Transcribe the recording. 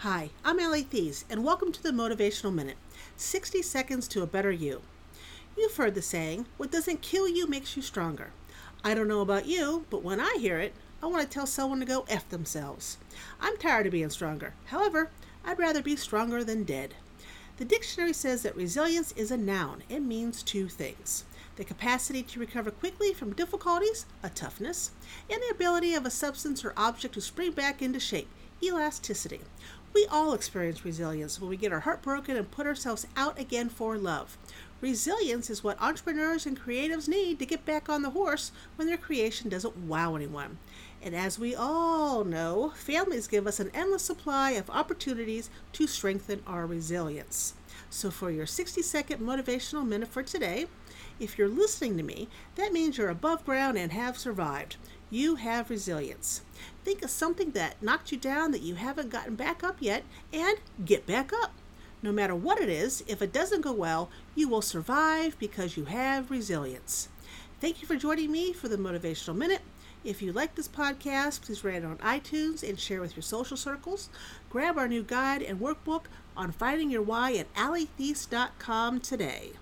Hi, I'm Allie Thies, and welcome to the Motivational Minute 60 seconds to a better you. You've heard the saying, what doesn't kill you makes you stronger. I don't know about you, but when I hear it, I want to tell someone to go F themselves. I'm tired of being stronger. However, I'd rather be stronger than dead. The dictionary says that resilience is a noun. It means two things the capacity to recover quickly from difficulties, a toughness, and the ability of a substance or object to spring back into shape, elasticity. We all experience resilience when we get our heart broken and put ourselves out again for love. Resilience is what entrepreneurs and creatives need to get back on the horse when their creation doesn't wow anyone. And as we all know, families give us an endless supply of opportunities to strengthen our resilience. So, for your 60 second motivational minute for today, if you're listening to me, that means you're above ground and have survived. You have resilience. Think of something that knocked you down that you haven't gotten back up yet and get back up. No matter what it is, if it doesn't go well, you will survive because you have resilience. Thank you for joining me for the Motivational Minute. If you like this podcast, please rate it on iTunes and share with your social circles. Grab our new guide and workbook on finding your why at alliethies.com today.